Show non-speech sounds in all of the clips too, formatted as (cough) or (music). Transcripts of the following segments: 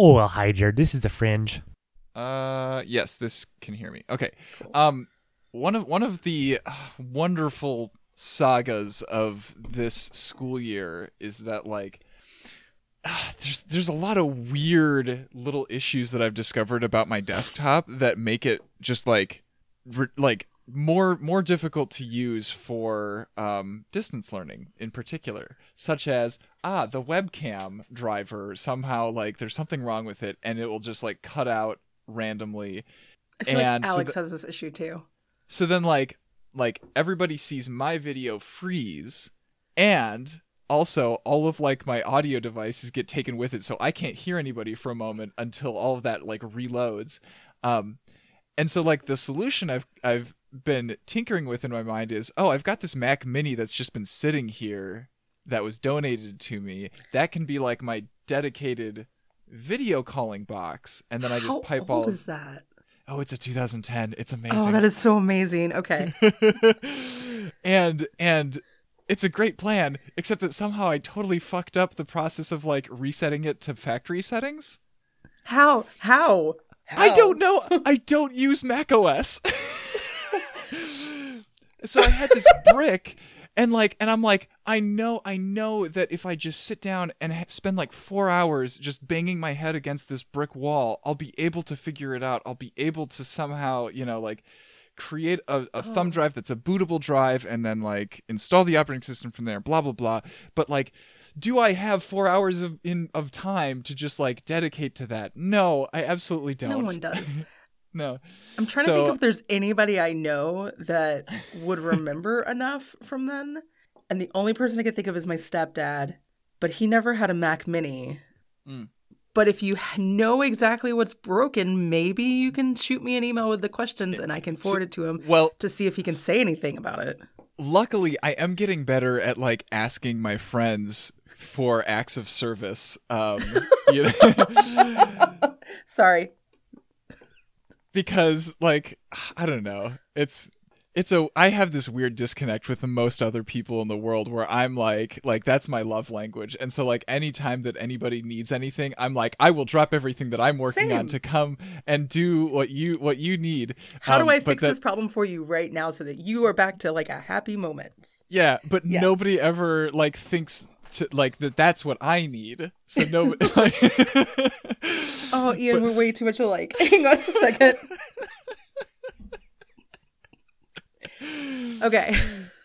Oh, well, hi, Jared. This is the Fringe. Uh, yes, this can hear me. Okay. Um, one of one of the uh, wonderful sagas of this school year is that like uh, there's there's a lot of weird little issues that I've discovered about my desktop that make it just like re- like more more difficult to use for um, distance learning in particular such as ah the webcam driver somehow like there's something wrong with it and it will just like cut out randomly I feel And like so Alex has this issue too. so then like like everybody sees my video freeze and also all of like my audio devices get taken with it so I can't hear anybody for a moment until all of that like reloads um and so like the solution I've I've been tinkering with in my mind is oh I've got this Mac mini that's just been sitting here that was donated to me that can be like my dedicated video calling box and then I just How pipe old all is that? oh it's a 2010 it's oh, amazing Oh, that is so amazing. Okay. (laughs) and and it's a great plan except that somehow I totally fucked up the process of like resetting it to factory settings. How? How? I don't know. I don't use Mac OS. (laughs) so I had this (laughs) brick and like and I'm like I know I know that if I just sit down and ha- spend like 4 hours just banging my head against this brick wall, I'll be able to figure it out. I'll be able to somehow, you know, like create a, a thumb oh. drive that's a bootable drive and then like install the operating system from there blah blah blah but like do i have four hours of in of time to just like dedicate to that no i absolutely don't No one does. (laughs) no I'm trying to think if there's anybody I know that would remember (laughs) enough from then. And the only person I could think of is my stepdad, but he never had a Mac Mini. Mm. But if you know exactly what's broken, maybe you can shoot me an email with the questions and I can forward it to him well to see if he can say anything about it. luckily i am getting better at like asking my friends for acts of service um you know (laughs) Sorry. Because like i don't know it's it's a i have this weird disconnect with the most other people in the world where i'm like like that's my love language and so like anytime that anybody needs anything i'm like i will drop everything that i'm working on to come and do what you what you need How Um, do I fix that- this problem for you right now so that you are back to like a happy moment? yeah but Yes. nobody ever like thinks to like that that's what i need so no (laughs) (laughs) like Oh, Ian, we're way too much alike. (laughs) Hang on a second. Okay.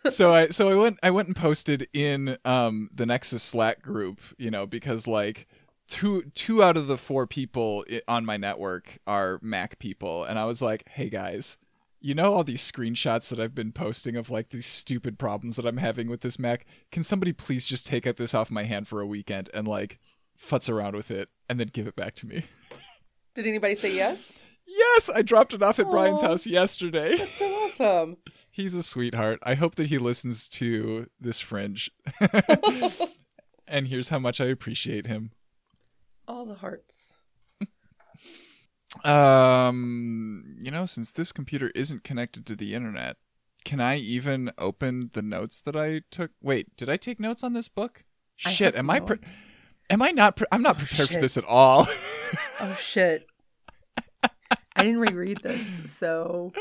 so I so I went I went and posted in um the Nexus Slack group, you know, because like two two out of the four people on my network are Mac people, and I was like, hey guys. You know all these screenshots that I've been posting of like these stupid problems that I'm having with this Mac? Can somebody please just take this off my hand for a weekend and like futz around with it and then give it back to me? (laughs) Did anybody say yes? Yes, I dropped it off at Brian's house yesterday. That's so awesome. (laughs) He's a sweetheart. I hope that he listens to this fringe. (laughs) and here's how much I appreciate him. All the hearts. Um, you know, since this computer isn't connected to the internet, can I even open the notes that I took? Wait, did I take notes on this book? I Shit, am I no pre- idea. Am I not pre- I'm not Oh, prepared for shit. this at all. (laughs) Oh shit. I didn't reread this, so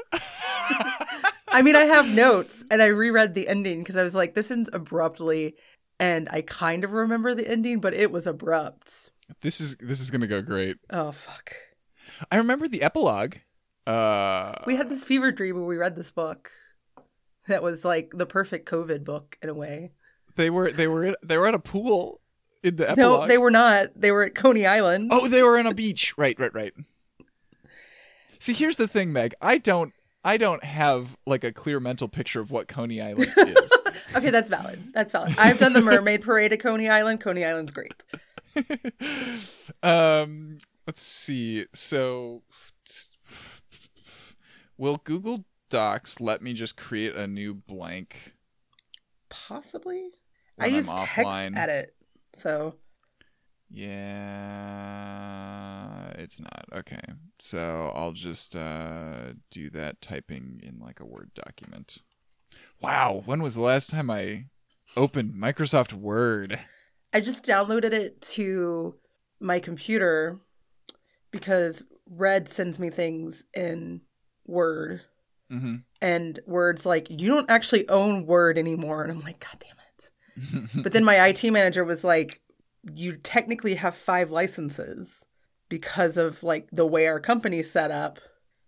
I mean I have notes and I reread the ending because I was like, this ends abruptly and I kind of remember the ending, but it was abrupt. this is this is going to go great. Oh fuck. I remember the epilogue. Uh We had this fever dream when we read this book. That was like the perfect COVID book in a way. they were they were they were at a pool in the epilogue. No, they were not. They were at Coney Island. Oh, they were on a beach. Right, right, right. See, here's the thing, Meg. I don't I don't have like a clear mental picture of what Coney Island (laughs) is. Okay, that's valid. That's valid. I've done the mermaid parade at Coney Island. Coney Island's great. (laughs) um, let's see. So will Google Docs let me just create a new blank? Possibly. I I'm use text edit. So Yeah, it's not. Okay. So I'll just uh do that typing in like a Word document. Wow, when was the last time I opened Microsoft Word? I just downloaded it to my computer because Red sends me things in Word hmm and Word's like, you don't actually own Word anymore. And I'm like, God damn it. (laughs) But then my IT manager was like, you technically have five licenses because of like the way our company's set up.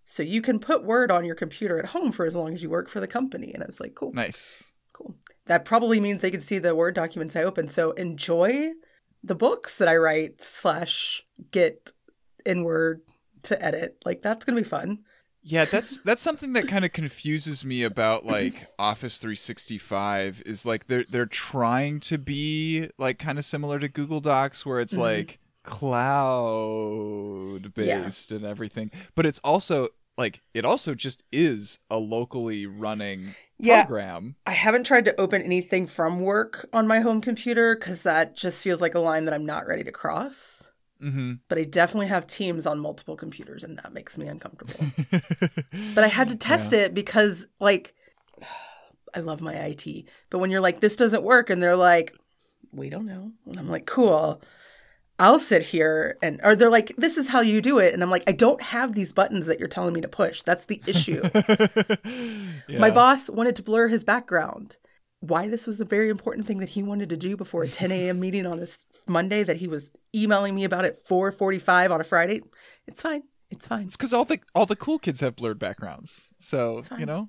So you can put Word on your computer at home for as long as you work for the company. And I was like, cool, nice. cool. That probably means they can see the Word documents I open. So enjoy the books that I write slash get in Word to edit. Like that's gonna be fun. Yeah, that's that's something that kind of confuses me about like Office 365 is like they're they're trying to be like kind of similar to Google Docs where it's Mhm. like cloud based and everything, but it's also like it also just is a locally running Yeah. program. I haven't tried to open anything from work on my home computer because that just feels like a line that I'm not ready to cross. Hmm But I definitely have Teams on multiple computers, and that makes me uncomfortable. but I had to (laughs) test it because, like, (sighs) I love my IT. But when you're like, this doesn't work, and they're like, we don't know. And I'm like, cool. I'll sit here and, or they're like, this is how you do it. And I'm like, I don't have these buttons that you're telling me to push. That's the issue. (laughs) My boss wanted to blur his background. Why this was a very important thing that he wanted to do before a 10 a.m. meeting on a Monday that he was emailing me about at 4:45 on a Friday. It's fine. It's fine. It's because all the all the cool kids have blurred backgrounds, so you know.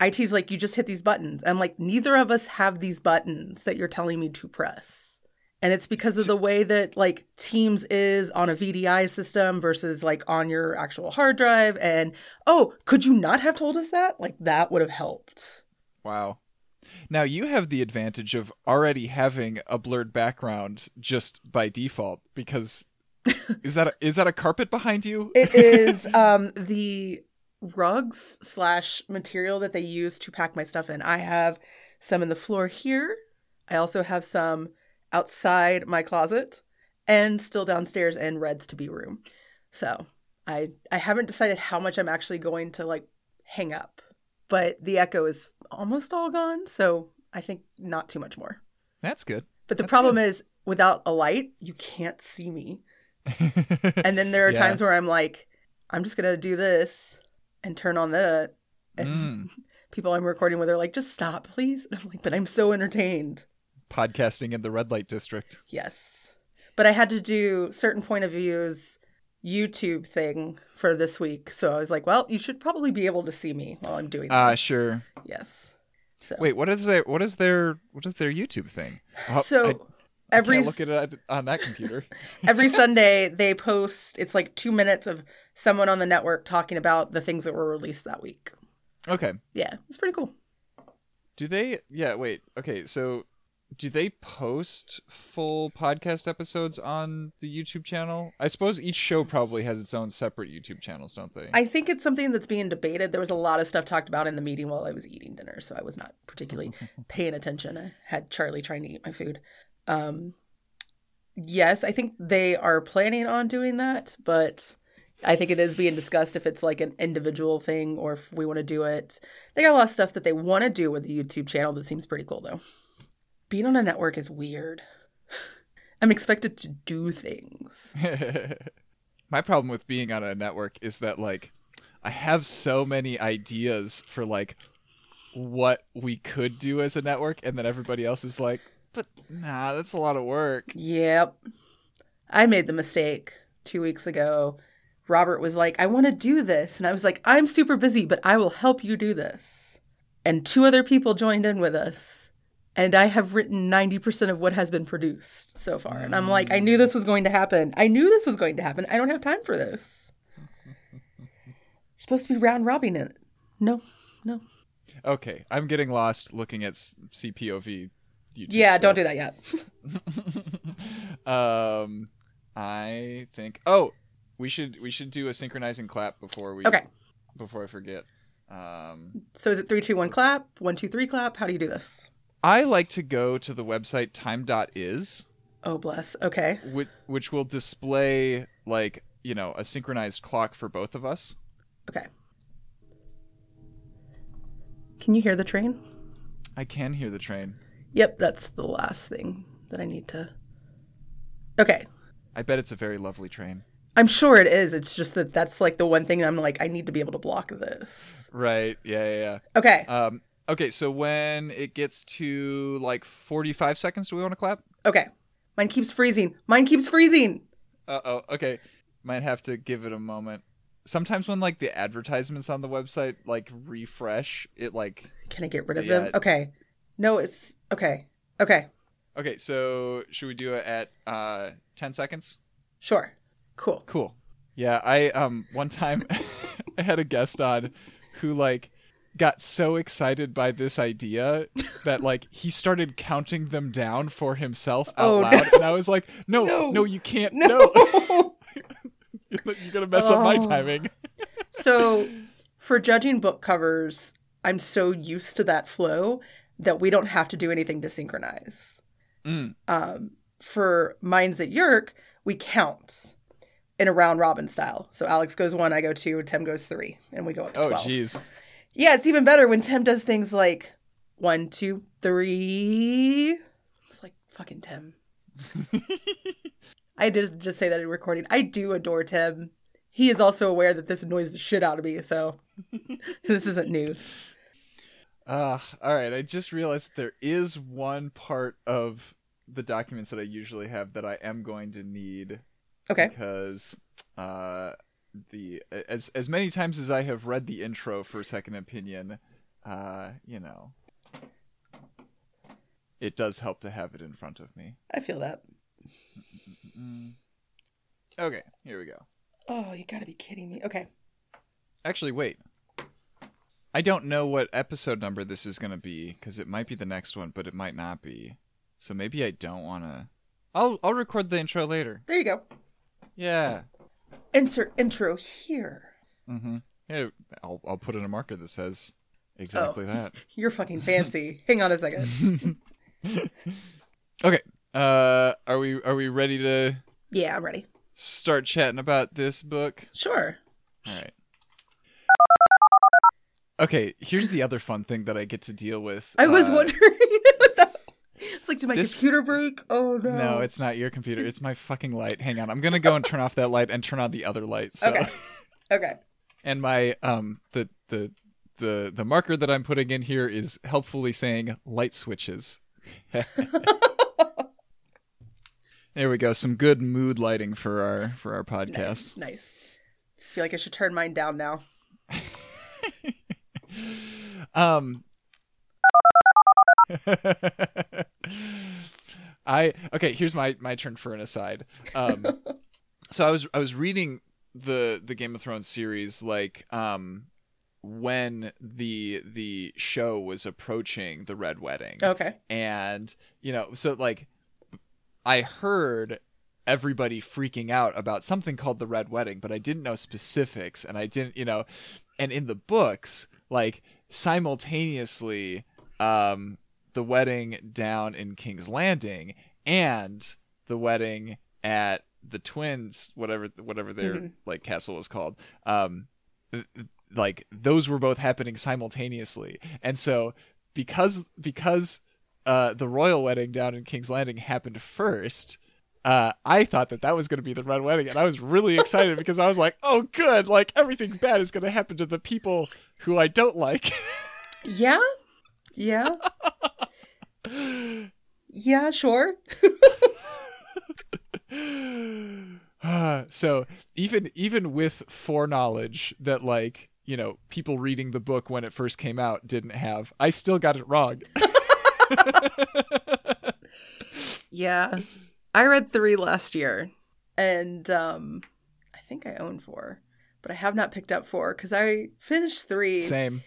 IT's like, you just hit these buttons. I'm like, neither of us have these buttons that you're telling me to press. And it's because of the way that like Teams is on a VDI system versus like on your actual hard drive. And oh, could you not have told us that? Like that would have helped. Wow. Now you have the advantage of already having a blurred background just by default because (laughs) is that a, is that a carpet behind you? It is (laughs) um the rugs slash material that they use to pack my stuff in. I have some in the floor here. I also have some outside my closet and still downstairs in Red's to be room. So I I haven't decided how much I'm actually going to like hang up. But the echo is almost all gone, so I think not too much more. That's good. But the That's problem is without a light, you can't see me. (laughs) And then there are Yeah. times where I'm like, I'm just gonna do this and turn on that. And Mm. (laughs) people I'm recording with are like, just stop, please. And I'm like, but I'm so entertained. Podcasting in the red light district. Yes. But I had to do certain point of views YouTube thing for this week. So I was like, well, you should probably be able to see me while I'm doing this. Ah, sure. Yes. So, Wait, what is their what is their what is their YouTube thing? Oh, so I, every can't look at it on that computer. (laughs) every Sunday they post it's like 2 minutes of someone on the network talking about the things that were released that week. okay. Yeah, it's pretty cool. Do they? Yeah. Wait. Okay. So, do they post full podcast episodes on the YouTube channel? I suppose each show probably has its own separate YouTube channels, don't they? I think it's something that's being debated. There was a lot of stuff talked about in the meeting while I was eating dinner, so I was not particularly (laughs) paying attention. I had Charlie trying to eat my food. Um, yes, I think they are planning on doing that, but I think it is being discussed if it's like an individual thing or if we want to do it. They got a lot of stuff that they want to do with the YouTube channel that seems pretty cool, though. Being on a network is weird. (laughs) I'm expected to do things. (laughs) My problem with being on a network is that like I have so many ideas for like what we could do as a network and then everybody else is like, "But nah, that's a lot of work." Yep. I made the mistake two weeks ago. Robert was like, I want to do this. And I was like, I'm super busy, but I will help you do this. And two other people joined in with us. And I have written 90% of what has been produced so far. And I'm like, I knew this was going to happen. I knew this was going to happen. I don't have time for this. (laughs) You're supposed to be round robbing it. No, no. Okay, I'm getting lost looking at CPOV YouTube. Yeah, stuff. don't do that yet. (laughs) um I think Oh, we should we should do a synchronizing clap before we Okay. before I forget. Um So is it three, two, one, clap? One, two, three, clap? How do you do this? I like to go to the website time.is Oh, bless. Okay. which, which will display like, you know, a synchronized clock for both of us. Okay. Can you hear the train? I can hear the train. Yep, that's the last thing that I need to. Okay. I bet it's a very lovely train. I'm sure it is. It's just that that's like the one thing I'm like, I need to be able to block this. Right. Yeah, yeah, Okay. Um, okay, so when it gets to like 45 seconds, do we want to clap? Okay. Mine keeps freezing. Mine keeps freezing. Uh oh. Okay. Might have to give it a moment. Sometimes when like the advertisements on the website like refresh, it like Can I get rid of Yeah. them? Okay. No, it's okay. Okay. Okay, so should we do it at uh 10 seconds? Sure. Cool. Cool. Yeah, I um one time (laughs) I had a guest on who like got so excited by this idea that like he started counting them down for himself out Oh, loud no. and I was like, "No, no, No. you can't. No. No. (laughs) (laughs) You're to mess up my Oh. timing." so, for judging book covers, I'm so used to that flow that we don't have to do anything to synchronize. Mm. Um, for Minds at Yerk, we count in a round robin style. So Alex goes one, I go two, Tim goes three, and we go up to Oh 12. jeez. Yeah, it's even better when Tim does things like one, two, three. It's like fucking Tim. (laughs) I did just say that in recording. I do adore Tim. He is also aware that this annoys the shit out of me, so (laughs) this isn't news. Uh, all right, I just realized there is one part of the documents that I usually have that I am going to need Okay. because uh the as as many times as I have read the intro for Second Opinion, uh, you know, it does help to have it in front of me. I feel that. Okay, here we go. Oh, you gotta be kidding me. Okay. Actually, wait. I don't know what episode number this is to be because it might be the next one, but it might not be. So maybe I don't want to. I'll I'll record the intro later. There you go. Yeah. Insert intro here. Mm-hmm. Yeah. I'll I'll put in a marker that says exactly that. (laughs) You're fucking fancy. Hang on a second. (laughs) Okay. Uh, are we are we ready to Yeah, I'm ready. start chatting about this book? Sure. All right. Okay, here's the other fun thing that I get to deal with. I was uh, wondering. (laughs) what that- it's like, did my this- computer break? Oh no. No, it's not your computer. It's my fucking light. Hang on. I'm gonna go and turn off that light and turn on the other light. So, Okay. Okay. and my um the the the the marker that I'm putting in here is helpfully saying light switches. (laughs) there we go. Some good mood lighting for our for our podcast. Nice. Nice. I feel like I should turn mine down now. (laughs) Um (laughs) I okay, here's my my turn for an aside. Um (laughs) so I was I was reading the the Game of Thrones series like um when the the show was approaching the red wedding Okay. and you know so like i heard everybody freaking out about something called the red wedding but i didn't know specifics and i didn't you know and in the books like simultaneously um the wedding down in king's landing and the wedding at the twins whatever whatever their Mhm. like castle was called um like those were both happening simultaneously and so because because uh the royal wedding down in king's landing happened first uh i thought that that was going to be the red wedding and i was really excited (laughs) because i was like oh good like everything bad is going to happen to the people who i don't like Yeah. Yeah. (laughs) yeah. Sure. (sighs) so even even with foreknowledge that like you know people reading the book when it first came out didn't have i still got it wrong (laughs) Yeah. I read three last year, and um, I think I own four, but I have not picked up four because I finished three. same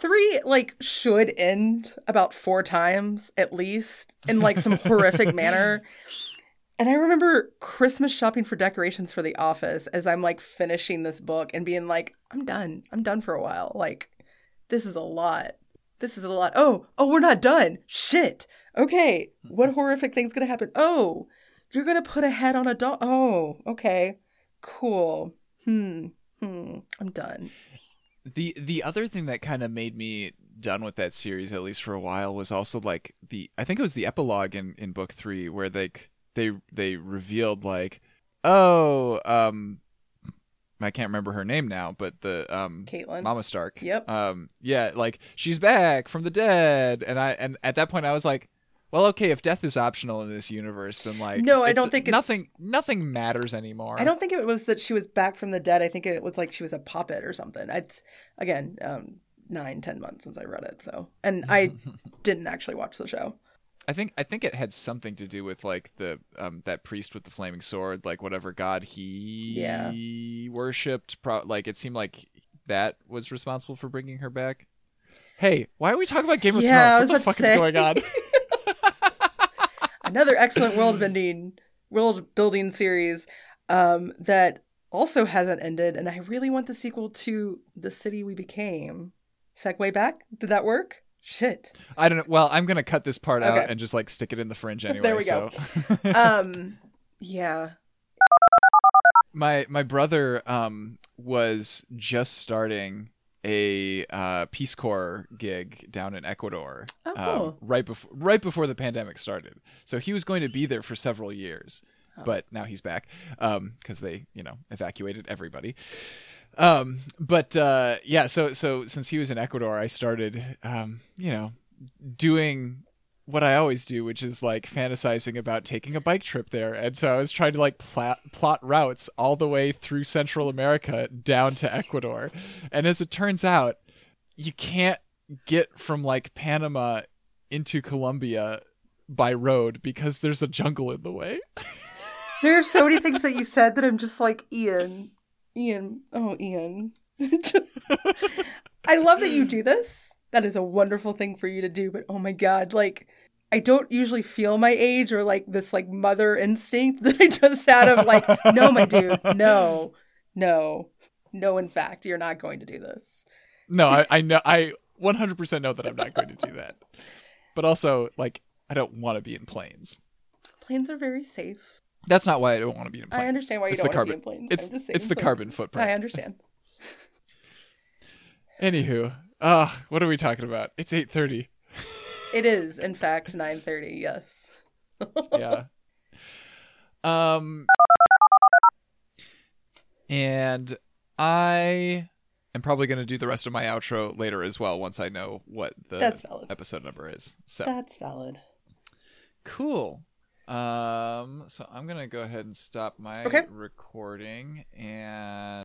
Three like should end about four times at least in like some horrific (laughs) manner. And I remember Christmas shopping for decorations for the office as I'm like finishing this book and being like, I'm done. I'm done for a while. Like, this is a lot. This is a lot. Oh, oh, we're not done. Shit. Okay. What horrific thing's gonna happen? Oh, you're gonna put a head on a dog. Oh, okay. Cool. Hmm. Hmm. I'm done. The the other thing that kind of made me done with that series at least for a while was also like the I think it was the epilogue in in book 3 where they they they revealed like oh um I can't remember her name now, but the um Catelyn. Mama Stark. Yep. Um yeah, like she's back from the dead and I and at that point I was like, well, okay, if death is optional in this universe then like No, I it- don't think nothing nothing matters anymore. I don't think it was that she was back from the dead. I think it was like she was a puppet or something. It's again um, nine, ten months since I read it. So, and I (laughs) didn't actually watch the show. I think I think it had something to do with like the um that priest with the flaming sword, like whatever god he Yeah. worshipped. Pro- like it seemed like that was responsible for bringing her back. Hey, why are we talking about Game of Yeah, Thrones? What the fuck is say. (laughs) Another excellent world building world building series um, that also hasn't ended, and I really want the sequel to The City We Became. Segue back? Did that work? Shit. I don't know. Well, I'm gonna cut this part Okay. out and just like stick it in the fringe (laughs) anyway. There we go. so. (laughs) (laughs) Um, yeah. my my brother um was just starting a uh, Peace Corps gig down in Ecuador Oh, um, right before right before the pandemic started. So he was going to be there for several years, Oh. but now he's back because they you know evacuated everybody. Um, but uh, yeah, so so since he was in Ecuador, I started um, you know doing what I always do, which is like fantasizing about taking a bike trip there. And so I was trying to like plot, routes all the way through Central America down to Ecuador. And as it turns out, you can't get from like Panama into Colombia by road because there's a jungle in the way. There are so many things that you said that I'm just like, Ian, Ian, oh, Ian. (laughs) I love that you do this. That is a wonderful thing for you to do, but oh my God, like, I don't usually feel my age or like this like mother instinct (laughs) that I just had of like, no, my dude, no, no, no, in fact, you're not going to do this. No, I, I know I 100% know that I'm not going to do that. But also, like, I don't want to be in planes. Planes are very safe. That's not why I don't want to be in planes. I understand why you It's don't want to be carbon- in planes. It's I'm just saying it's the planes- carbon footprint. I understand. (laughs) Anywho, uh, what are we talking about? It's 8:30. It is, in fact, 9:30. Yes. (laughs) yeah. Um and I am probably going to do the rest of my outro later as well once I know what the episode number is. So That's valid. cool. Um so I'm going to go ahead and stop my Okay. recording and